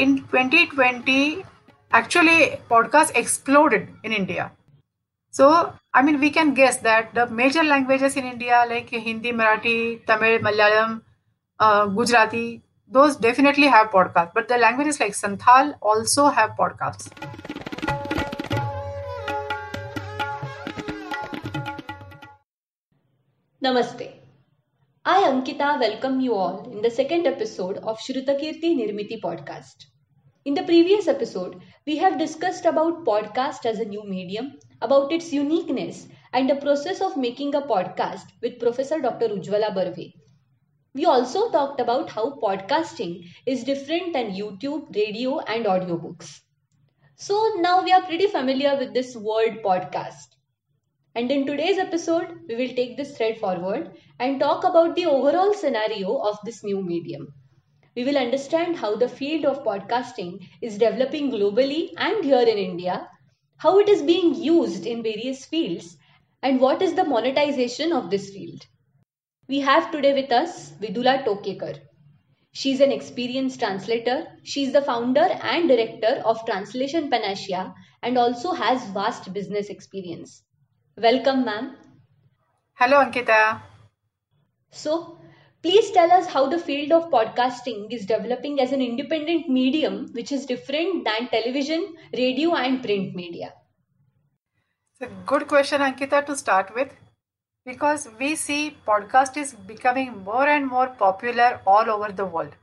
in 2020, actually, podcast exploded in India. So, I mean, we can guess that the major languages in India, like Hindi, Marathi, Tamil, Malayalam, uh, Gujarati, those definitely have podcasts. But the languages like Santhal also have podcasts. Namaste. I, Ankita, welcome you all in the second episode of Shrutakirti Nirmiti podcast. In the previous episode, we have discussed about podcast as a new medium, about its uniqueness, and the process of making a podcast with Professor Dr. Ujwala Barve. We also talked about how podcasting is different than YouTube, radio, and audiobooks. So now we are pretty familiar with this word podcast. And in today's episode, we will take this thread forward and talk about the overall scenario of this new medium we will understand how the field of podcasting is developing globally and here in India, how it is being used in various fields, and what is the monetization of this field. We have today with us Vidula Tokekar. She's an experienced translator. She's the founder and director of Translation Panacea and also has vast business experience. Welcome, ma'am. Hello, Ankita. So, Please tell us how the field of podcasting is developing as an independent medium which is different than television, radio, and print media. It's a good question, Ankita, to start with because we see podcast is becoming more and more popular all over the world.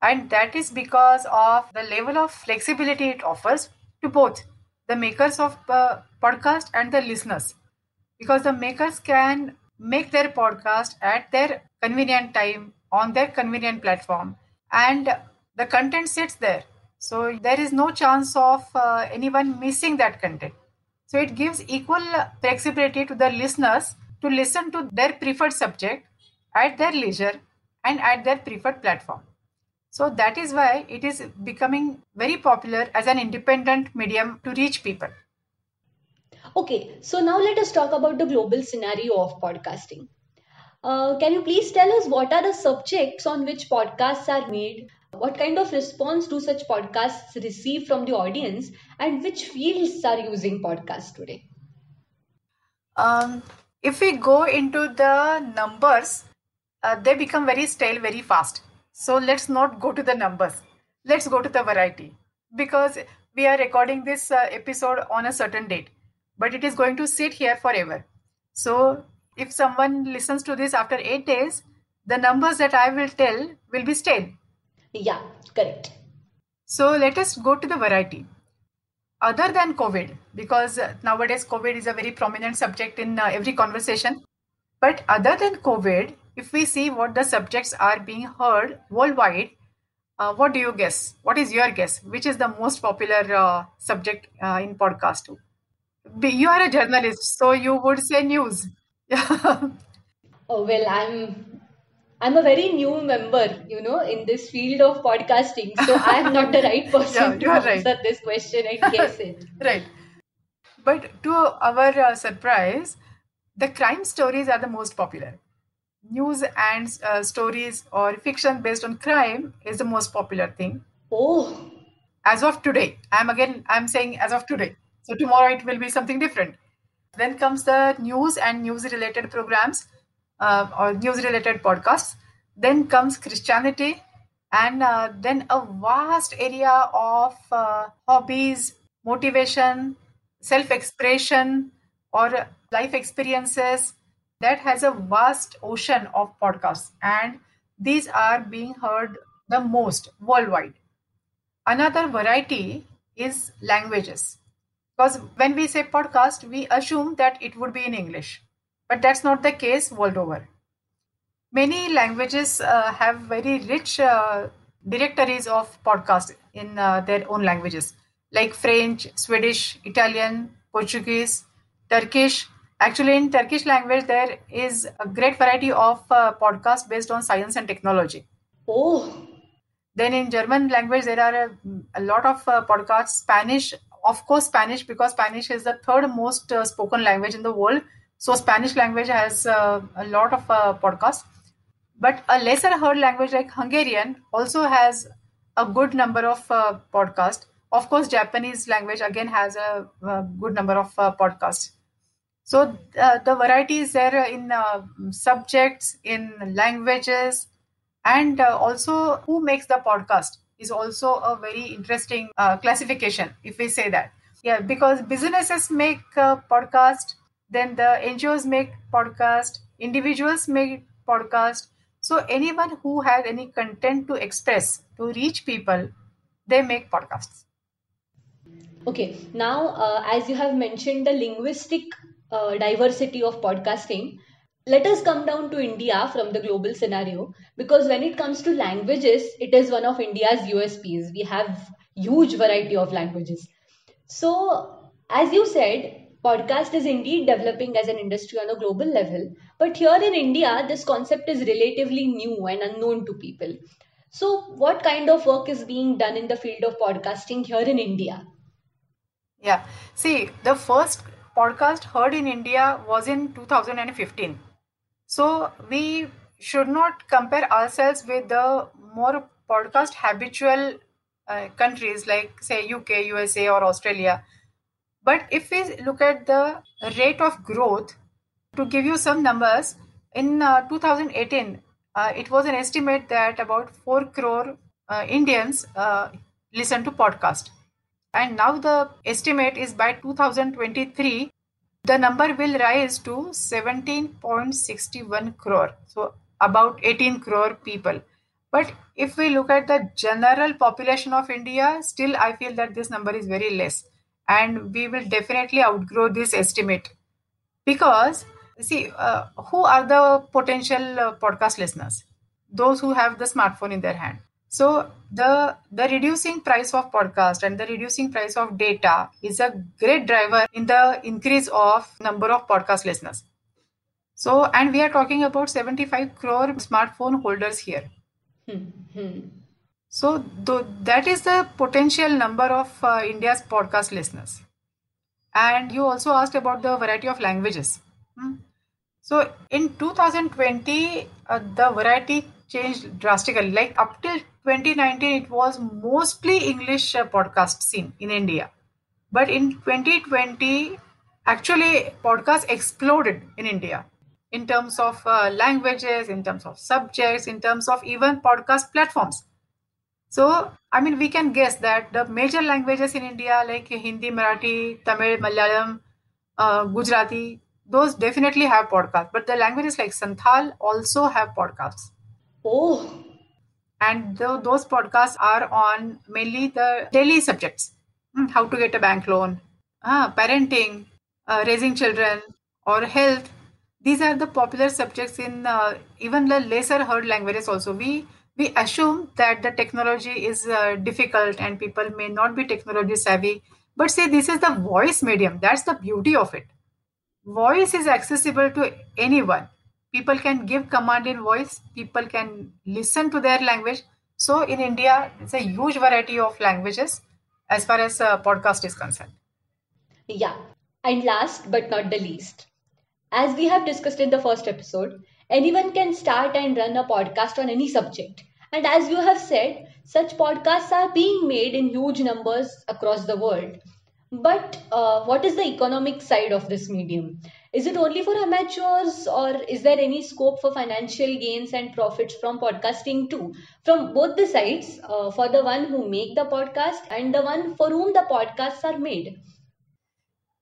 And that is because of the level of flexibility it offers to both the makers of uh, podcast and the listeners. Because the makers can make their podcast at their convenient time on their convenient platform. And the content sits there. So there is no chance of uh, anyone missing that content. So it gives equal flexibility to the listeners to listen to their preferred subject at their leisure and at their preferred platform. So that is why it is becoming very popular as an independent medium to reach people Okay, so now let us talk about the global scenario of podcasting. Uh, can you please tell us what are the subjects on which podcasts are made? What kind of response do such podcasts receive from the audience, and which fields are using podcasts today? Um, if we go into the numbers, uh, they become very stale very fast. So let's not go to the numbers. Let's go to the variety because we are recording this uh, episode on a certain date but it is going to sit here forever. So if someone listens to this after eight days, the numbers that I will tell will be stale. Yeah, correct. So let us go to the variety. Other than COVID, because nowadays COVID is a very prominent subject in uh, every conversation. But other than COVID, if we see what the subjects are being heard worldwide, uh, what do you guess? What is your guess? Which is the most popular uh, subject uh, in podcast? You are a journalist, so you would say news. oh well, I'm I'm a very new member, you know, in this field of podcasting. So I am not the right person yeah, to answer right. this question and guess it. right. But to our uh, surprise, the crime stories are the most popular. News and uh, stories or fiction based on crime is the most popular thing. Oh. As of today, I'm again I'm saying as of today. So tomorrow it will be something different. Then comes the news and news related programs uh, or news related podcasts. Then comes Christianity, and uh, then a vast area of uh, hobbies, motivation, self expression, or life experiences. That has a vast ocean of podcasts, and these are being heard the most worldwide. Another variety is languages. Because when we say podcast, we assume that it would be in English, but that's not the case world over. Many languages uh, have very rich uh, directories of podcasts in uh, their own languages, like French, Swedish, Italian, Portuguese, Turkish. Actually, in Turkish language, there is a great variety of uh, podcasts based on science and technology. Oh, then in German language, there are a, a lot of uh, podcasts. Spanish of course spanish because spanish is the third most uh, spoken language in the world so spanish language has uh, a lot of uh, podcasts but a lesser heard language like hungarian also has a good number of uh, podcasts. Of course, Japanese language again has a, a good number of uh, podcasts. So uh, the variety is there in uh, subjects, in languages, and also who makes the podcast is also a very interesting uh, classification, if we say that. Yeah, because businesses make podcast, then the NGOs make podcast, individuals make podcast. So anyone who has any content to express to reach people, they make podcasts. Okay, now uh, as you have mentioned the linguistic uh, diversity of podcasting, let us come down to India from the global scenario because when it comes to languages, it is one of India's USPs. We have huge variety of languages. So, as you said, podcast is indeed developing as an industry on a global level, but here in India, this concept is relatively new and unknown to people. So, what kind of work is being done in the field of podcasting here in India? Yeah, see, the first podcast heard in India was in 2015. So, we should not compare ourselves with the more podcast habitual uh, countries like, say, UK, USA, or Australia. But if we look at the rate of growth, to give you some numbers, in uh, 2018, uh, it was an estimate that about 4 crore uh, Indians uh, listen to podcast. And now the estimate is by 2023, the number will rise to 17.61 crore. So about 18 crore people. But if we look at the general population of India, still I feel that this number is very less. And we will definitely outgrow this estimate. Because see uh, who are the potential uh, podcast listeners those who have the smartphone in their hand so the the reducing price of podcast and the reducing price of data is a great driver in the increase of number of podcast listeners. So and we are talking about 75 crore smartphone holders here. So th- that is the potential number of uh, india's podcast listeners. And you also asked about the variety of languages. Hmm. So in 2020, uh, the variety changed drastically. Like up till 2019, it was mostly English uh, podcast scene in India. But in 2020, actually, podcast exploded in India in terms of uh, languages, in terms of subjects, in terms of even podcast platforms. So, I mean, we can guess that the major languages in India, like Hindi, Marathi, Tamil, Malayalam, uh, Gujarati, those definitely have podcasts but the languages like santhal also have podcasts oh. And the, those podcasts are on mainly the daily subjects. Hmm, how to get a bank loan. Ah, parenting uh, raising children or health. These are the popular subjects in uh, even the lesser heard languages also. We we assume that the technology is uh, difficult and people may not be technology savvy. But say this is the voice medium. That's the beauty of it. Voice is accessible to anyone people can give command in voice. People can listen to their language. So in india it's a huge variety of languages as far as uh, podcast is concerned. Yeah. And last but not the least as we have discussed in the first episode anyone can start and run a podcast on any subject. And as you have said such podcasts are being made in huge numbers across the world. But uh, what is the economic side of this medium? Is it only for amateurs or is there any scope for financial gains and profits from podcasting too? From both the sides, uh, for the one who make the podcast and the one for whom the podcasts are made.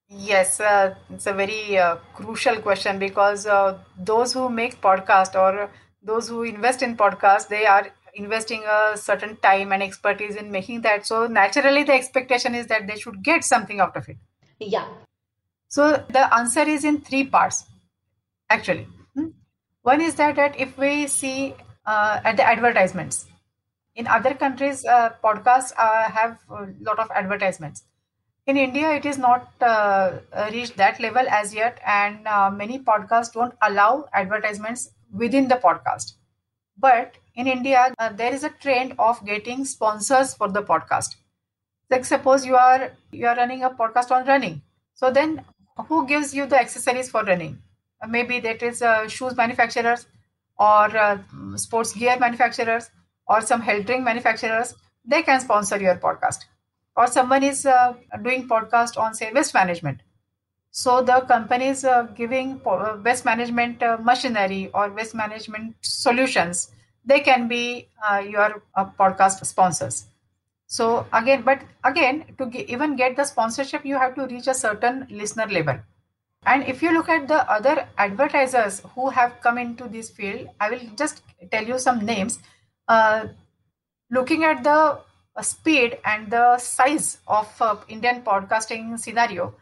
Yes, uh, it's a very uh, crucial question because uh, those who make podcast or those who invest in podcast, they are investing a certain time and expertise in making that so naturally the expectation is that they should get something out of it yeah so the answer is in three parts actually hmm? one is that, that if we see uh, at the advertisements in other countries uh, podcasts uh, have a lot of advertisements in india it is not uh, reached that level as yet and uh, many podcasts don't allow advertisements within the podcast but in India, uh, there is a trend of getting sponsors for the podcast. Like suppose you are you are running a podcast on running. So then, who gives you the accessories for running? Uh, maybe that is uh, shoes manufacturers or uh, sports gear manufacturers or some health drink manufacturers. they can sponsor your podcast. Or someone is uh, doing podcast on say waste management. So the companies uh, giving uh, waste management uh, machinery or waste management solutions, they can be your podcast sponsors. So again, but again, to even get the sponsorship, you have to reach a certain listener level. And if you look at the other advertisers who have come into this field, I will just tell you some names. Uh, looking at the uh, speed and the size of uh, Indian podcasting scenario,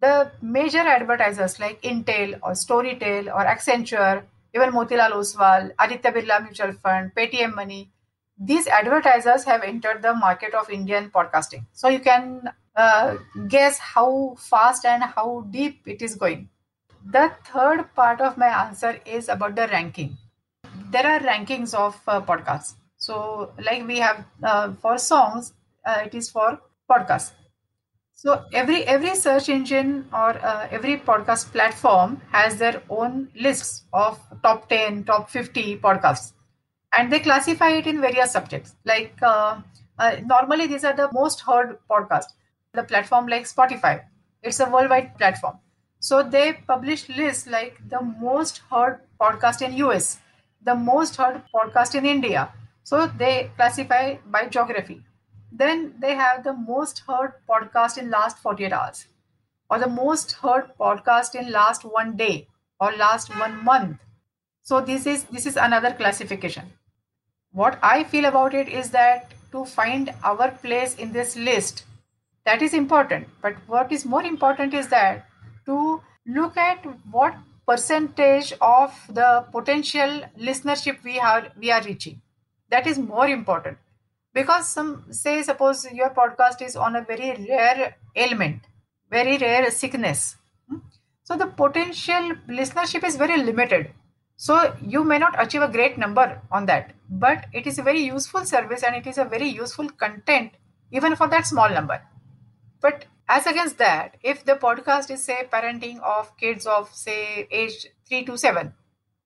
the major advertisers like Intel or Storytel or Accenture, even Motilal Oswal, Aditya Birla Mutual Fund, Paytm Money, these advertisers have entered the market of Indian podcasting. So you can uh, guess how fast and how deep it is going. The third part of my answer is about the ranking. There are rankings of uh, podcasts. So, like we have uh, for songs, uh, it is for podcasts. So every every search engine or uh, every podcast platform has their own lists of top ten, top fifty podcasts, and they classify it in various subjects. Like uh, normally, these are the most heard podcasts the platform like Spotify. It's a worldwide platform. So they publish lists like the most heard podcast in US, the most heard podcast in India. So they classify by geography. Then they have the most heard podcast in last 48 hours or the most heard podcast in last one day or last one month. So this is this is another classification. What I feel about it is that to find our place in this list that is important. But what is more important is that to look at what percentage of the potential listenership we are we are reaching. That is more important. Because some say suppose your podcast is on a very rare ailment very rare sickness. Hmm? so the potential listenership is very limited so you may not achieve a great number on that but it is a very useful service and it is a very useful content even for that small number but as against that, if the podcast is, say, parenting of kids of, say, age 3 to 7,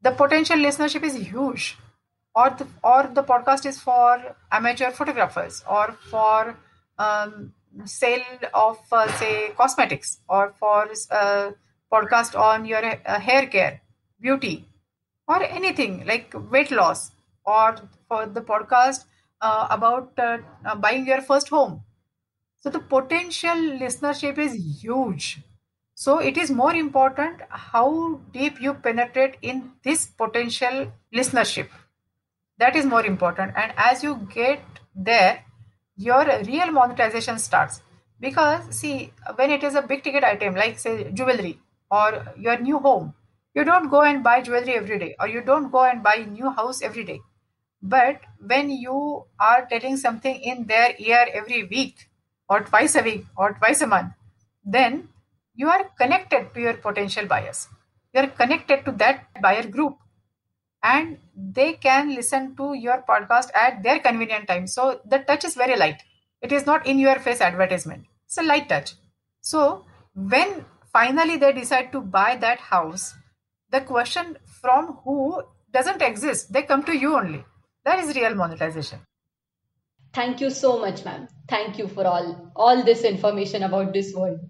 the potential listenership is huge. Or the, or the podcast is for amateur photographers or for um, sale of, uh, say, cosmetics or for uh, podcast on your uh, hair care, beauty, or anything like weight loss, or for the podcast uh, about uh, uh, buying your first home so the potential listenership is huge. So it is more important how deep you penetrate in this potential listenership. That is more important. And as you get there, your real monetization starts. Because see, when it is a big ticket item like say jewelry or your new home, you don't go and buy jewelry every day or you don't go and buy new house every day. But when you are telling something in their ear every week, or twice a week or twice a month, then you are connected to your potential buyers. You are connected to that buyer group and they can listen to your podcast at their convenient time. So the touch is very light. It is not in your face advertisement. It's a light touch. So when finally they decide to buy that house, the question from who doesn't exist. They come to you only. That is real monetization. Thank you so much, ma'am. Thank you for all all this information about this world.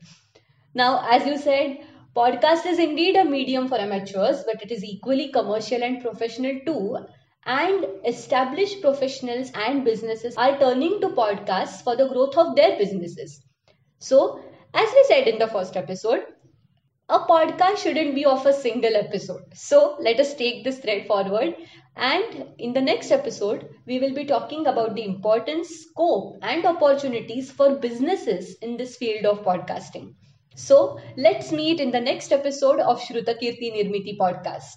Now, as you said, podcast is indeed a medium for amateurs, but it is equally commercial and professional too. And established professionals and businesses are turning to podcasts for the growth of their businesses. So, as we said in the first episode, a podcast shouldn't be of a single episode. So let us take this thread forward. And in the next episode, we will be talking about the importance, scope, and opportunities for businesses in this field of podcasting. So let's meet in the next episode of Shrutakirti Nirmiti podcast.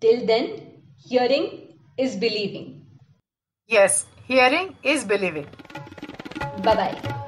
Till then, hearing is believing. Yes, hearing is believing. Bye bye.